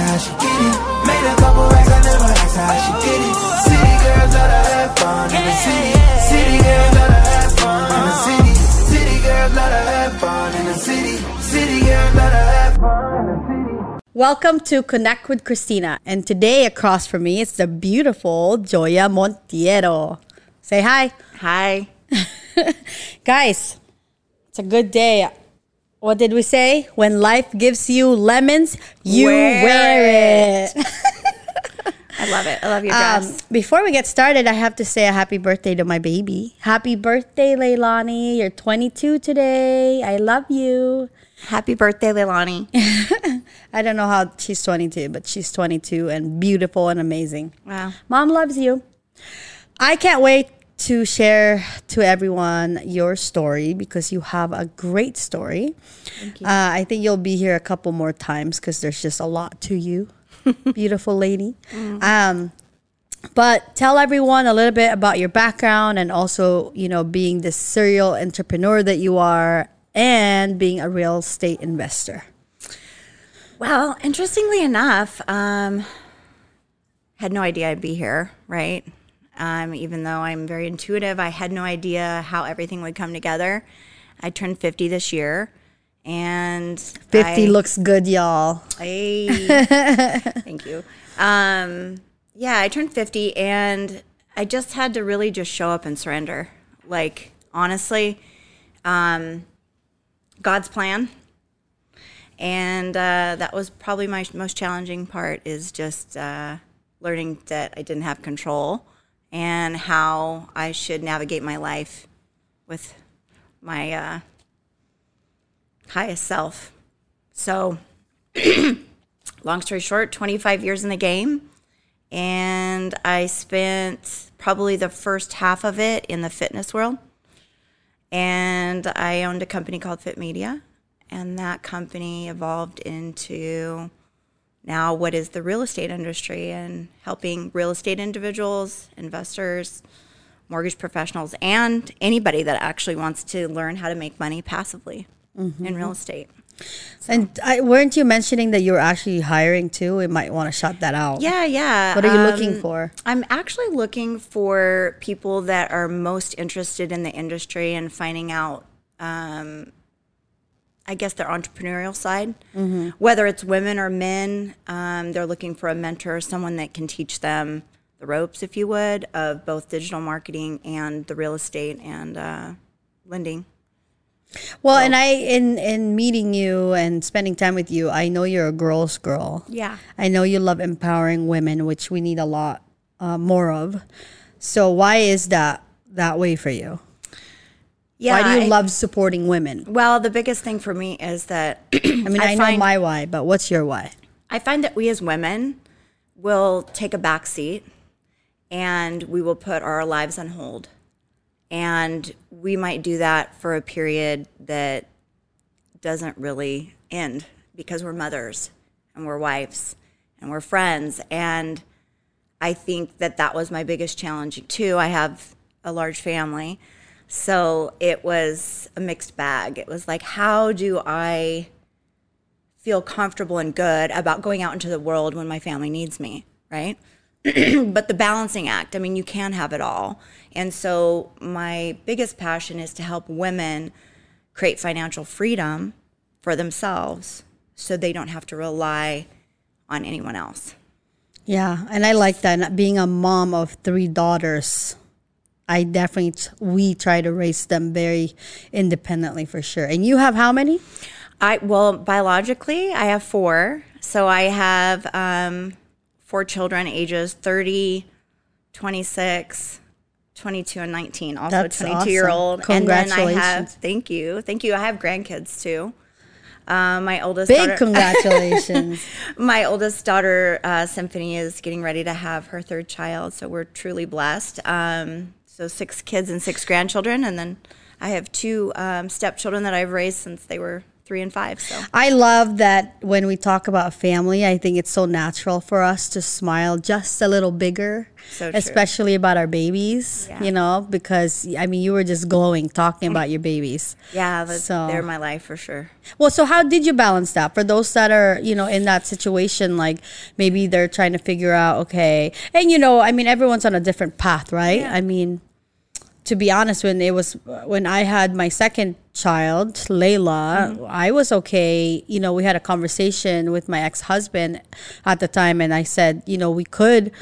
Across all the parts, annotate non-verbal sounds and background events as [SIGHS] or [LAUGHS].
her how she get it. Made a couple racks, I never asked her how she get it. City girls love to have fun in the city. City girls love to have fun in the city. City girls love to have fun in the city. City girls love to have fun in the city. Welcome to Connect with Christina. And today across from me is the beautiful Joya Monteiro. Say hi. Hi. [LAUGHS] Guys, it's a good day. What did we say? When life gives you lemons, you wear, Wear it. [LAUGHS] I love it. I love your Um, dress. before we get started, I have to say a happy birthday to my baby. Happy birthday, Leilani. You're 22 today. I love you. Happy birthday, Leilani. [LAUGHS] I don't know how she's 22, but she's 22 and beautiful and amazing. Wow. Mom loves you. I can't wait to share to everyone your story because you have a great story. Uh, I think you'll be here a couple more times because there's just a lot to you, [LAUGHS] beautiful lady. Um, but tell everyone a little bit about your background and also, you know, being the serial entrepreneur that you are and being a real estate investor. Well, interestingly enough, um, had no idea I'd be here, right? Um, even though I'm very intuitive, I had no idea how everything would come together. I turned 50 this year, and 50 I- looks good, y'all. Hey. [LAUGHS] Thank you. Um, yeah, I turned 50 and I just had to really just show up and surrender. Like, honestly, um, God's plan. And uh, that was probably my most challenging part is just uh, learning that I didn't have control and how I should navigate my life with my uh, highest self. So, [CLEARS THROAT] long story short, 25 years in the game. And I spent probably the first half of it in the fitness world. And I owned a company called Fit Media. And that company evolved into now what is the real estate industry and helping real estate individuals, investors, mortgage professionals, and anybody that actually wants to learn how to make money passively in real estate. And I, weren't you mentioning that you're actually hiring too? We might want to shut that out. Yeah, yeah. What are you looking Um, for? I'm actually looking for people that are most interested in the industry and finding out, um, I guess, their entrepreneurial side. Mm-hmm. Whether it's women or men, um, they're looking for a mentor, someone that can teach them the ropes, if you would, of both digital marketing and the real estate and uh, lending. Well, and I in in meeting you and spending time with you, I know you're a girl's girl. Yeah. I know you love empowering women, which we need a lot uh, more of. So why is that that way for you? Yeah. why do you I- love supporting women? Well, the biggest thing for me is that [CLEARS THROAT] I mean, I, I know my why, but what's your why? I find that we as women will take a back seat and we will put our lives on hold. And we might do that for a period that doesn't really end because we're mothers and we're wives and we're friends. And I think that that was my biggest challenge too. I have a large family. So it was a mixed bag. It was like, how do I feel comfortable and good about going out into the world when my family needs me, right? [CLEARS THROAT] but the balancing act, I mean, you can have it all. And so my biggest passion is to help women create financial freedom for themselves so they don't have to rely on anyone else. Yeah, and I like that. Being a mom of three daughters, I definitely we try to raise them very independently for sure. And you have how many? I well, biologically, I have four. So I have um, four children, ages 30, 26, 22, and 19. Also That's a 22 year old. awesome. And then I have, Congratulations. thank you. Thank you. I have grandkids too. Um, my oldest Big daughter, congratulations. [LAUGHS] my oldest daughter, uh, Symphony, is getting ready to have her third child. So we're truly blessed. Um, so six kids and six grandchildren. And then I have two um, stepchildren that I've raised since they were three and five. So I love that when we talk about family, I think it's so natural for us to smile just a little bigger, So especially about our babies, Yeah. you know, because I mean, you were just glowing talking about your babies. [LAUGHS] yeah, that's, So- they're my life for sure. Well, so how did you balance that for those that are, you know, in that situation? Like maybe they're trying to figure out, okay, and you know, I mean, everyone's on a different path, right? Yeah. I mean, to be honest, when it was when I had my second child, Layla, I was okay. You know, we had a conversation with my ex husband at the time, and I said, you know, we could.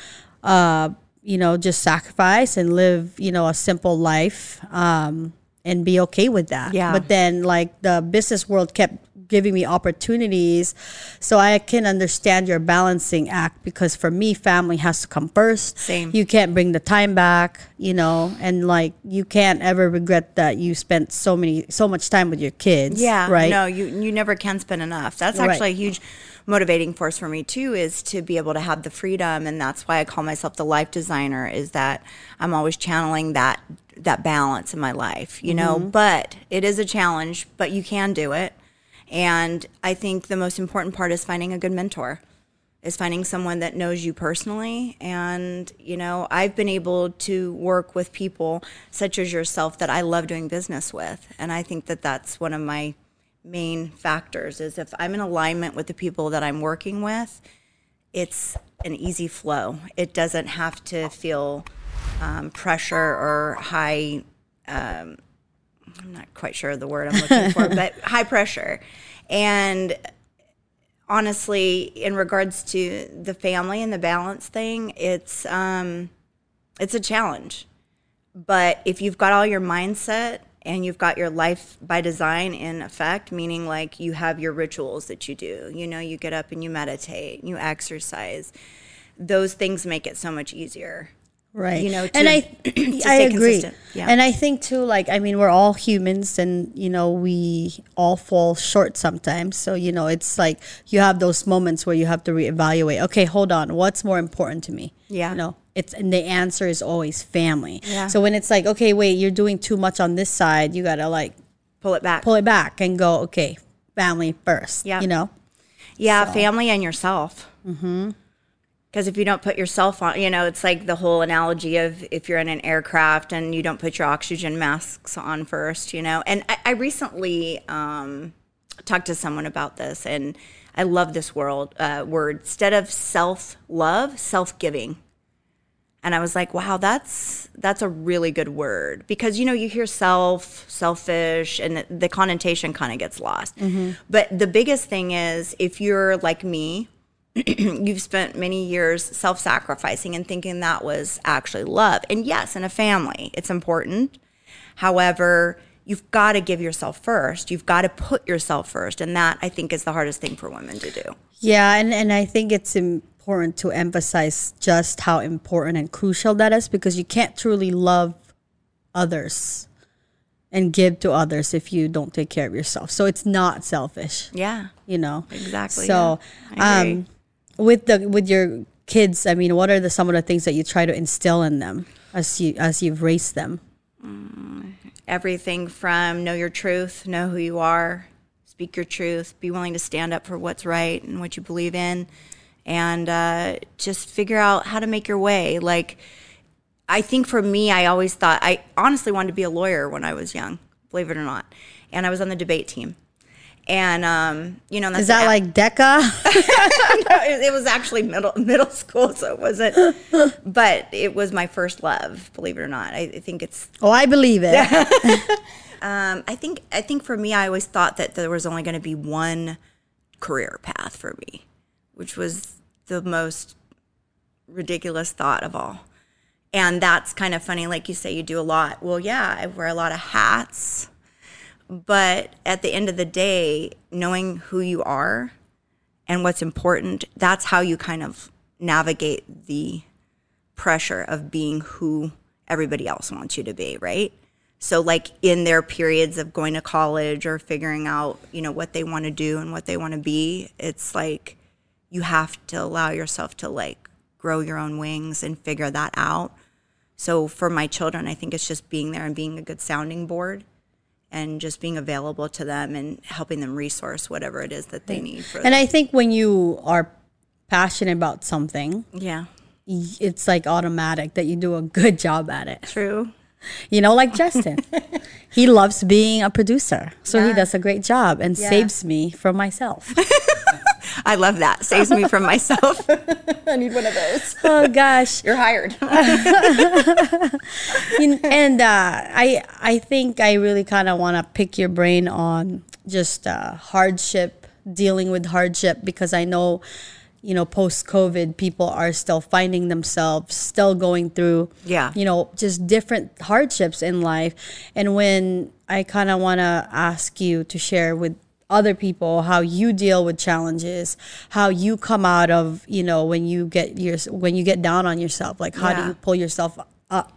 Uh, you know, just sacrifice and live, you know, a simple life um, and be okay with that. Yeah. But then, like, the business world kept giving me opportunities. So I can understand your balancing act because for me, family has to come first. Same. You can't bring the time back, you know, and like, you can't ever regret that you spent so many, so much time with your kids. Yeah, Right. No, you you never can spend enough. That's Right. actually a huge motivating force for me too. Is to be able to have the freedom, and that's why I call myself the life designer. Is that I'm always channeling that that balance in my life, you know. Mm-hmm. But it is a challenge, but you can do it. And I think the most important part is finding a good mentor is finding someone that knows you personally. And, you know, I've been able to work with people such as yourself that I love doing business with. And I think that that's one of my main factors is if I'm in alignment with the people that I'm working with, it's an easy flow. It doesn't have to feel um, pressure or high I'm not quite sure of the word I'm looking for, [LAUGHS] but high pressure. And honestly, in regards to the family and the balance thing, it's um, it's a challenge. But if you've got all your mindset and you've got your life by design in effect, meaning like you have your rituals that you do, you know, you get up and you meditate, you exercise, those things make it so much easier. Right you know, to- and i [CLEARS THROAT] [CLEARS THROAT] i agree. Yeah. and i think too like i mean we're all humans and you know we all fall short sometimes so you know it's like you have those moments where you have to reevaluate okay hold on what's more important to me Yeah. you know it's and the answer is always family Yeah. so when it's like okay wait you're doing too much on this side you gotta like Pull it back. pull it back and go okay family first Yeah. you know Yeah, family and yourself. Mm-hmm. Because if you don't put yourself on, you know, it's like the whole analogy of if you're in an aircraft and you don't put your oxygen masks on first, you know. And I, I recently um, talked to someone about this, and I love this world uh, word. Instead of self love, self giving. And I was like, wow, that's that's a really good word because you know you hear self, selfish, and the connotation kind of gets lost. But the biggest thing is if you're like me, [CLEARS THROAT] you've spent many years self-sacrificing and thinking that was actually love. And yes, in a family, it's important. However, you've got to give yourself first. You've got to put yourself first, and that I think is the hardest thing for women to do. Yeah, and, and I think it's important to emphasize just how important and crucial that is because you can't truly love others and give to others if you don't take care of yourself. So it's not selfish, Yeah. you know. Exactly, So yeah. Um with the with your kids, I mean, what are the some of the things that you try to instill in them as you as you've raised them? everything from know your truth, know who you are, speak your truth, be willing to stand up for what's right and what you believe in, and uh, just figure out how to make your way. Like, I think for me, I always thought, I honestly wanted to be a lawyer when I was young, believe it or not. And I was on the debate team. And, um, you know, that's Is that like DECA? [LAUGHS] it, it was actually middle middle school, so it wasn't. But it was my first love, believe it or not. I, I think it's oh, I believe it. [LAUGHS] [LAUGHS] um, I think I think for me, I always thought that there was only going to be one career path for me, which was the most ridiculous thought of all. And that's kind of funny, like you say, you do a lot. Well, yeah, I wear a lot of hats, but at the end of the day, knowing who you are and what's important, that's how you kind of navigate the pressure of being who everybody else wants you to be, right? So like in their periods of going to college or figuring out, you know, what they want to do and what they want to be, it's like you have to allow yourself to like grow your own wings and figure that out. So for my children, I think it's just being there and being a good sounding board and just being available to them and helping them resource whatever it is that they need for And I think when you are passionate about something, yeah it's like automatic that you do a good job at it. true [LAUGHS] You know, like Justin. [LAUGHS] he loves being a producer. So he does a great job and Yeah. saves me from myself. [LAUGHS] i love that saves me from myself [LAUGHS] I need one of those. Oh gosh. [LAUGHS] you're hired [LAUGHS] and uh, I I think I really kind of want to pick your brain on just uh, hardship, dealing with hardship, because I know, you know, post COVID, people are still finding themselves, still going through, Yeah. you know, just different hardships in life. And when I kind of want to ask you to share with other people how you deal with challenges how you come out of you know when you get your when you get down on yourself like how do you pull yourself up?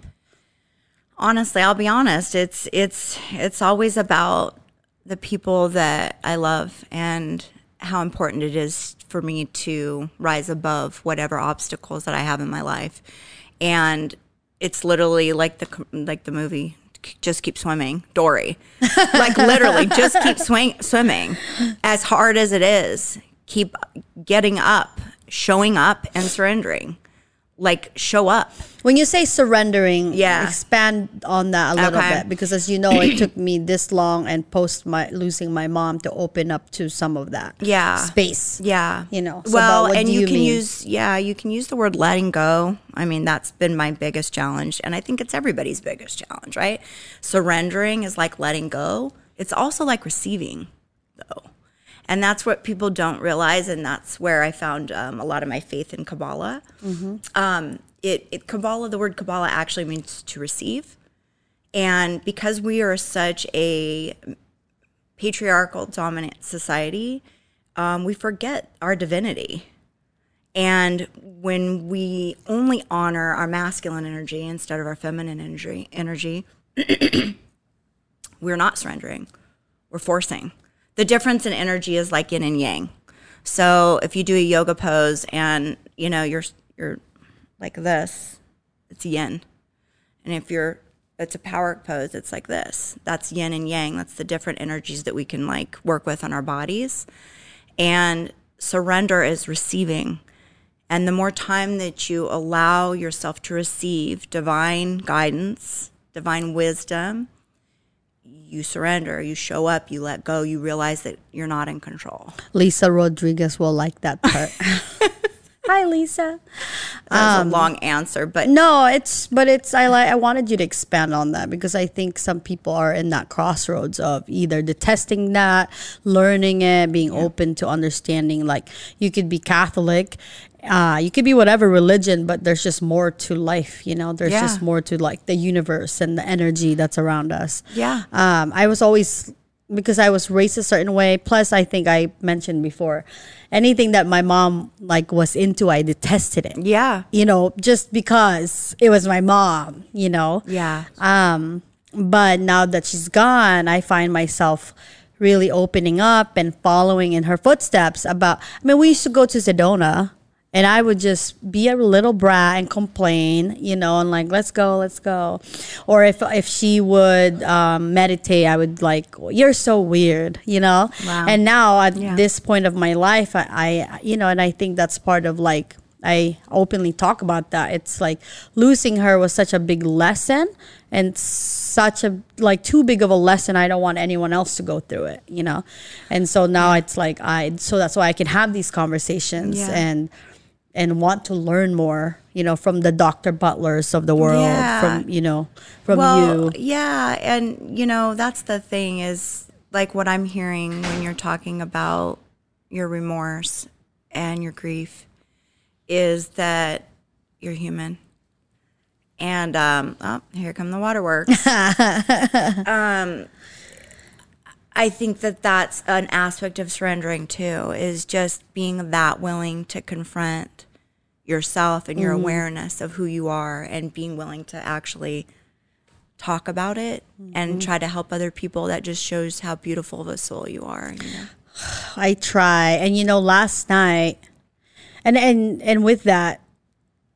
Honestly i'll be honest it's it's it's always about the people that i love and how important it is for me to rise above whatever obstacles that i have in my life. And it's literally like the like the movie just keep swimming. Dory. Like literally just keep [LAUGHS] swing, swimming. As hard as it is keep getting up showing up and surrendering like show up When you say surrendering, Yeah. expand on that a little Okay. bit because, as you know, it took me this long and post my losing my mom to open up to some of that Yeah. space. Yeah. You know, so well, and you, you can mean? use yeah, you can use the word letting go. I mean, that's been my biggest challenge, and I think it's everybody's biggest challenge, right? Surrendering is like letting go. It's also like receiving, though, and that's what people don't realize, and that's where I found um, a lot of my faith in Kabbalah. Mm-hmm. Um, it, it Kabbalah, the word Kabbalah actually means to receive, and because we are such a patriarchal dominant society, um, we forget our divinity. And when we only honor our masculine energy instead of our feminine energy, energy, [CLEARS THROAT] we're not surrendering. We're forcing. The difference in energy is like yin and yang. So if you do a yoga pose and you know you're you're like this, it's yin. And if you're it's a power pose, it's like this. That's yin and yang. That's the different energies that we can like work with on our bodies. And surrender is receiving. And the more time that you allow yourself to receive divine guidance, divine wisdom, you surrender, you show up, you let go, you realize that you're not in control. Lisa Rodriguez will like that part. [LAUGHS] Hi, Lisa. That Um, was a long answer, but No, it's but it's I like I wanted you to expand on that because I think some people are in that crossroads of either detesting that, learning it, being open to understanding. Like you could be Catholic, uh, you could be whatever religion, but there's just more to life. You know, there's Yeah. just more to like the universe and the energy that's around us. Yeah. Um, I was always because I was raised a certain way. Plus, I think I mentioned before, anything that my mom like was into, I detested it yeah. you know, just because it was my mom, you know. Yeah. Um, but now that she's gone, I find myself really opening up and following in her footsteps about I mean, we used to go to Sedona and I would just be a little brat and complain, you know, and like, let's go, let's go. Or if if she would um, meditate, I would like, you're so weird, you know. Wow. And now at Yeah. this point of my life, I, I, you know, and I think that's part of like I openly talk about that. It's like losing her was such a big lesson and such a like too big of a lesson. I don't want anyone else to go through it, you know. And so now it's like I so that's why I can have these conversations Yeah. and and want to learn more, you know, from the Dr. Butlers of the world, Yeah. from you know, from well, you. yeah, and you know that's the thing is like what I'm hearing when you're talking about your remorse and your grief is that you're human. And um, oh, here come the waterworks. [LAUGHS] um, I think that that's an aspect of surrendering too. Is just being that willing to confront yourself and your mm-hmm. awareness of who you are, and being willing to actually talk about it and mm-hmm. try to help other people. That just shows how beautiful of a soul you are. You know? [SIGHS] I try. And you know, last night, and and and with that,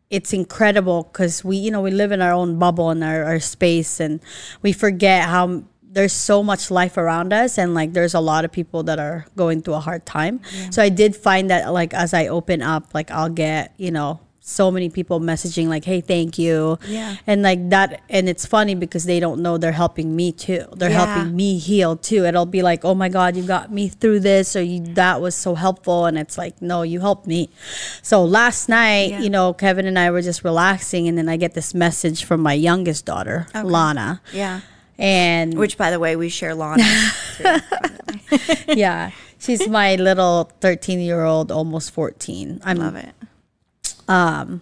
it's incredible because we, you know, we live in our own bubble in our, our space, and we forget how there's so much life around us and like there's a lot of people that are going through a hard time. So i did find that like as i open up like i'll get you know so many people messaging like hey thank you. Yeah. and like that and it's funny because they don't know they're helping me too. They're Yeah. helping me heal too. It'll be like oh my god you got me through this or you that was so helpful. And it's like no you helped me. So last night Yeah. you know kevin and i were just relaxing and then i get this message from my youngest daughter lana. Yeah. And Which, by the way, we share Lana. [LAUGHS] too. yeah she's my little 13 year old almost 14 i'm Love it. Um,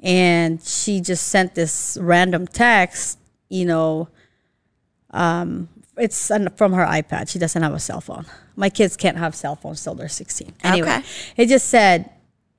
and she just sent this random text you know um it's from her ipad she doesn't have a cell phone my kids can't have cell phones till they're 16 anyway Okay. it just said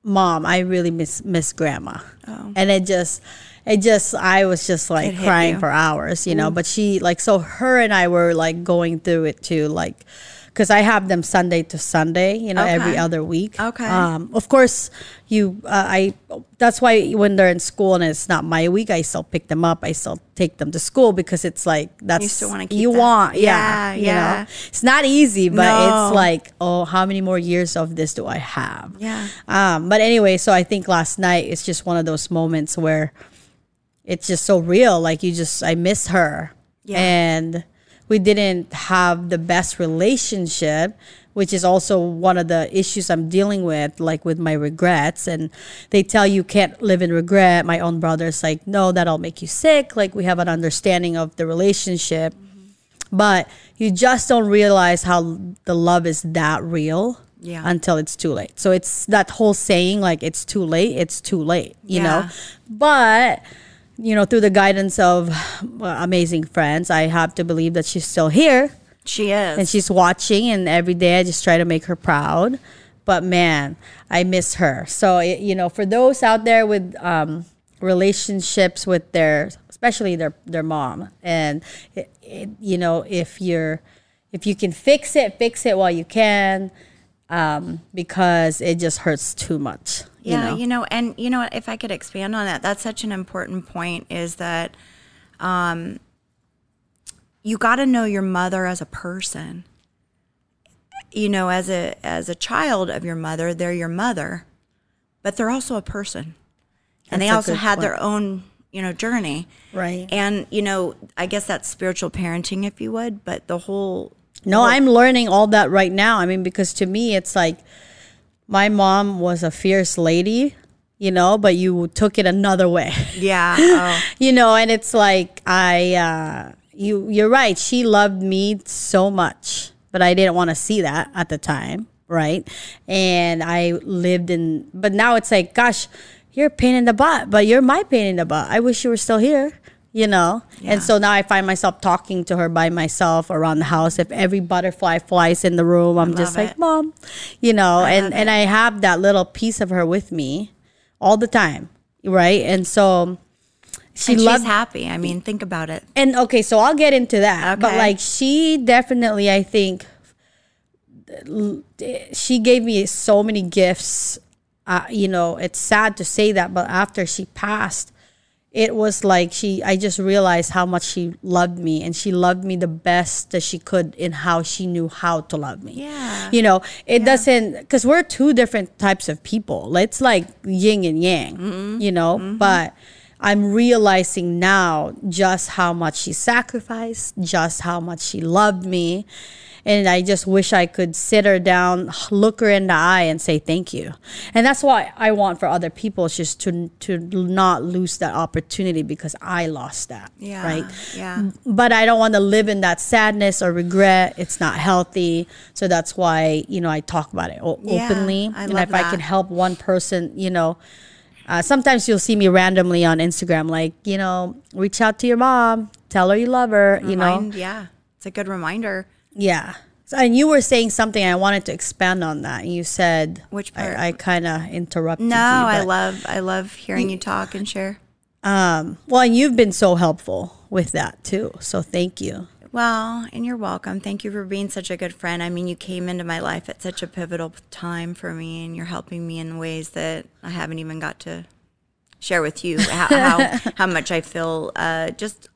mom i really miss miss grandma and it just it just i was just like crying you. for hours you know but she like so her and i were like going through it too like because i have them sunday to sunday you know every other week Okay. um of course you uh, i that's why when they're in school and it's not my week i still pick them up i still take them to school because it's like that's still wanna keep you that- want yeah, Yeah, you yeah. know it's not easy but No. it's like oh how many more years of this do i have Yeah. um but anyway so i think last night it's just one of those moments where it's just so real like you just i miss her. Yeah. and we didn't have the best relationship which is also one of the issues i'm dealing with like with my regrets. And they tell you can't live in regret. My own brother's like no that'll make you sick. Like we have an understanding of the relationship. Mm-hmm. But you just don't realize how the love is that real Yeah. until it's too late. So it's that whole saying like it's too late it's too late you know? But you know through the guidance of uh, amazing friends i have to believe that she's still here. She is. and she's watching and every day i just try to make her proud. But man i miss her. So it, you know for those out there with um, relationships with their especially their their mom and it, it, you know if you're if you can fix it fix it while you can um, because it just hurts too much you yeah, know you know, and you know? If I could expand on that, that's such an important point. Is that um, you got to know your mother as a person. You know, as a as a child of your mother, they're your mother, but they're also a person, and they That's also had point. their own you know journey. Right. And you know, I guess that's spiritual parenting, if you would. But the whole No, I'm learning all that right now. I mean, because to me, it's like my mom was a fierce lady, you know, but you took it another way, [LAUGHS] yeah, oh, you know, and it's like I, uh, you, you're right. She loved me so much, but I didn't want to see that at the time, right? And I lived in, but now it's like, gosh, you're a pain in the butt, but you're my pain in the butt. I wish you were still here. You know, Yeah. and so now I find myself talking to her by myself around the house. If every butterfly flies in the room, I'm just love like, "Mom," you know, and love and I have that little piece of her with me all the time, right? And so she and loved she's happy. I mean, think about it. and okay, so I'll get into that. But like she definitely I think she gave me so many gifts. Uh, you know, it's sad to say that, but after she passed, it was like she I just realized how much she loved me and she loved me the best that she could in how she knew how to love me. Yeah. You know, it doesn't cuz we're two different types of people. It's like yin and yang, Mm-hmm. you know, but I'm realizing now just how much she sacrificed, just how much she loved me. And I just wish I could sit her down, look her in the eye, and say thank you. And that's why I want for other people is just to to not lose that opportunity because I lost that. Yeah. Right. Yeah. But I don't want to live in that sadness or regret. It's not healthy. So that's why you know I talk about it o- Yeah, openly. I and if I can help one person, you know, uh, sometimes you'll see me randomly on Instagram, like, you know, reach out to your mom, tell her you love her, you know. Yeah, it's a good reminder. Yeah. So, and you were saying something, I wanted to expand on that. You said, Which part? I, I kind of interrupted No, you. I love I love hearing you talk and share. Um, well, and you've been so helpful with that too. So thank you. Well, and you're welcome. Thank you for being such a good friend. I mean, you came into my life at such a pivotal time for me, and you're helping me in ways that I haven't even got to share with you how how, [LAUGHS] how much I feel. Uh, just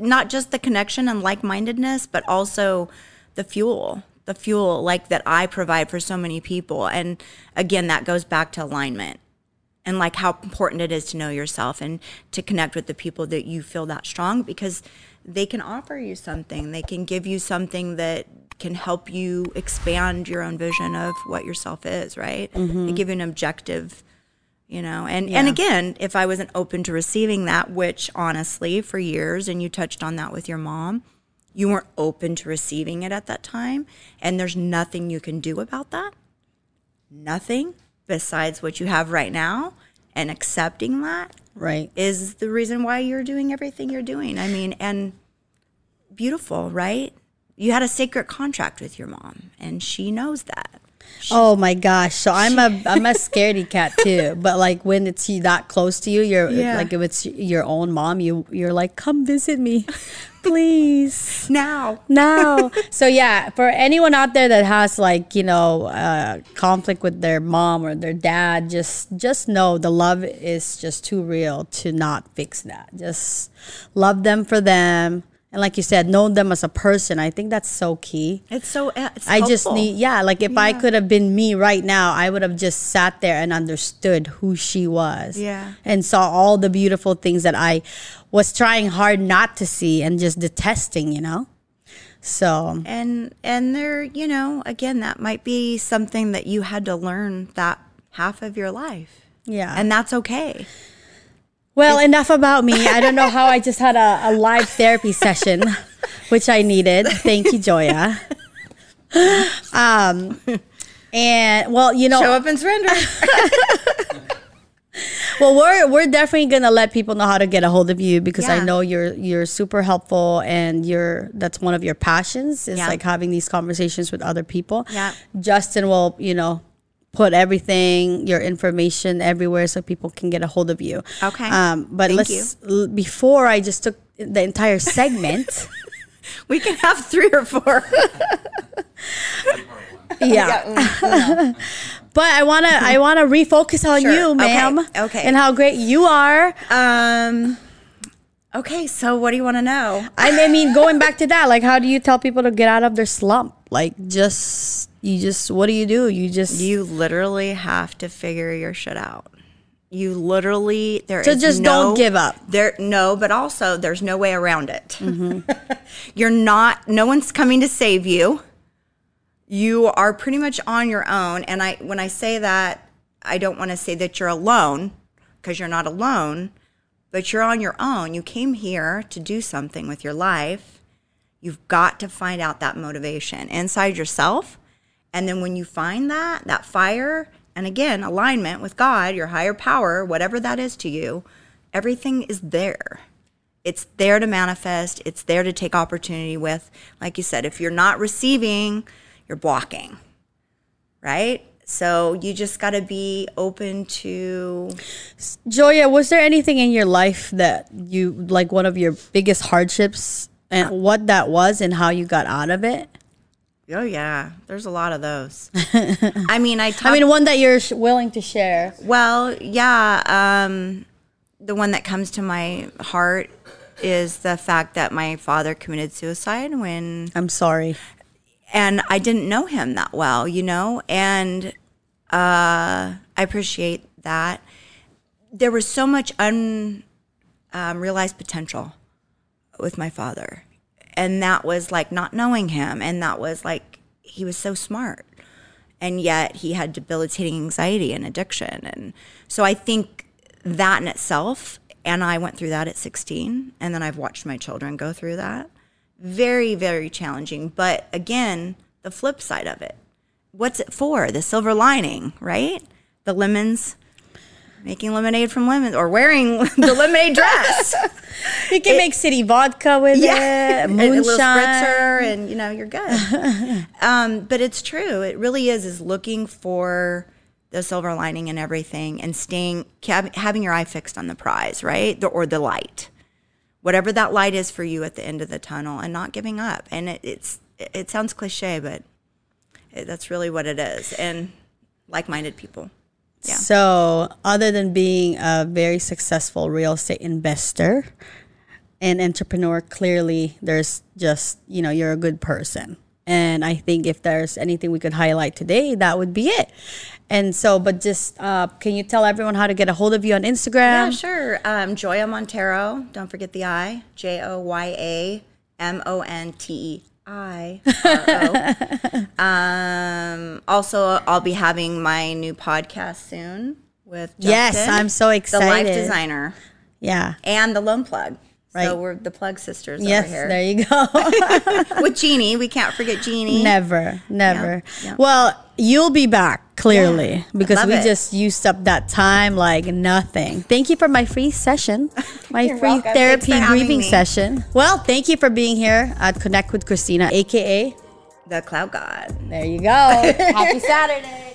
not just the connection and like-mindedness, but also the fuel, the fuel like that I provide for so many people. And again, that goes back to alignment and like how important it is to know yourself and to connect with the people that you feel that strong because they can offer you something. They can give you something that can help you expand your own vision of what yourself is, right? They mm-hmm. give you an objective, you know. And and again, if I wasn't open to receiving that, which honestly for years and you touched on that with your mom, you weren't open to receiving it at that time and there's nothing you can do about that. Nothing besides what you have right now and accepting that Right. is the reason why you're doing everything you're doing. I mean, and beautiful, right? You had a sacred contract with your mom, and she knows that. Oh my gosh! So I'm a I'm a scaredy cat [LAUGHS] [LAUGHS] too. But like when it's that close to you, you're Yeah. like if it's your own mom, you you're like, come visit me, please [LAUGHS] Now, now. so yeah, for anyone out there that has like you know uh, conflict with their mom or their dad, just just know the love is just too real to not fix that. Just love them for them, and like you said, know them as a person. I think that's so key. it's so. uh, It's I just need, yeah, like if I could have been me right now, I would have just sat there and understood who she was. Yeah. And saw all the beautiful things that I was trying hard not to see and just detesting, you know? So, and and there, you know, again, that might be something that you had to learn that half of your life, yeah. and that's okay. Well, enough about me. I don't know how I just had a, a live therapy session, which I needed. Thank you, Joya. Um, and well, you know, Show up and surrender. [LAUGHS] Well, we're we're definitely gonna let people know how to get a hold of you because I know you're you're super helpful and you're that's one of your passions is Yeah. like having these conversations with other people. Yeah. Justin will you know put everything your information everywhere so people can get a hold of you. Okay. Um, but Thank let's l- before I just took the entire segment. [LAUGHS] we can have three or four. [LAUGHS] yeah. [LAUGHS] But I wanna I wanna refocus on Sure. you, ma'am. Okay. And how great you are. Um. Okay, so what do you want to know? I mean, going back to that, like, how do you tell people to get out of their slump? Like, just you just what do you do? You just You literally have to figure your shit out. You literally there is So just no- don't give up. There no, but also there's no way around it. Mm-hmm. [LAUGHS] You're not. No one's coming to save you. You are pretty much on your own. And I when I say that, I don't want to say that you're alone because you're not alone, but you're on your own. You came here to do something with your life. You've got to find out that motivation inside yourself. And then when you find that, that fire, and again, alignment with God, your higher power, whatever that is to you, everything is there. It's there to manifest, it's there to take opportunity with. Like you said, if you're not receiving, you're blocking, right? So you just got to be open to Joya, was there anything in your life that you like one of your biggest hardships and what that was and how you got out of it? Oh yeah, there's a lot of those. [LAUGHS] I mean, I talk, I mean, one that you're sh- willing to share. Well, yeah. Um, the one that comes to my heart is the fact that my father committed suicide when, I'm sorry. and I didn't know him that well, you know, and uh, I appreciate that. There was so much unrealized um, potential with my father, and that was like not knowing him, and that was like he was so smart. And yet he had debilitating anxiety and addiction. And so i think that in itself and i went through that at 16 and then i've watched my children go through that. Very very challenging. But again the flip side of it what's it for? The silver lining right? The lemons making lemonade from lemons or wearing [LAUGHS] the lemonade dress [LAUGHS] You can make city vodka with it, [LAUGHS] a little moonshine. spritzer, and you know you're good. um, but it's true. It really is. Is looking for the silver lining in everything and staying, having your eye fixed on the prize, right, the, or the light, whatever that light is for you at the end of the tunnel, and not giving up. And it, it's it sounds cliche, but it, that's really what it is. And like-minded people. Yeah. So, other than being a very successful real estate investor, and entrepreneur, clearly there's just, you know, you're a good person. And I think if there's anything we could highlight today, that would be it. And so, but just, uh, can you tell everyone how to get a hold of you on Instagram? Yeah, sure. Um, Joya Monteiro. Don't forget the I. J O Y A M O N T E I [LAUGHS] R O. Um, also, I'll be having my new podcast soon with Justin, Yes, I'm so excited. the life designer Yeah. and the loan plug. Right. So we're the plug sisters Yes, over here. there you go. [LAUGHS] With Jeannie, we can't forget Jeannie. never, never. yeah. Well, you'll be back clearly Yeah, because we it. just used up that time like nothing. Thank you for my free session, [LAUGHS] my free welcome. Therapy grieving session. Well, thank you for being here at Connect with Christina, aka. The Clout God. There you go. [LAUGHS] Happy Saturday.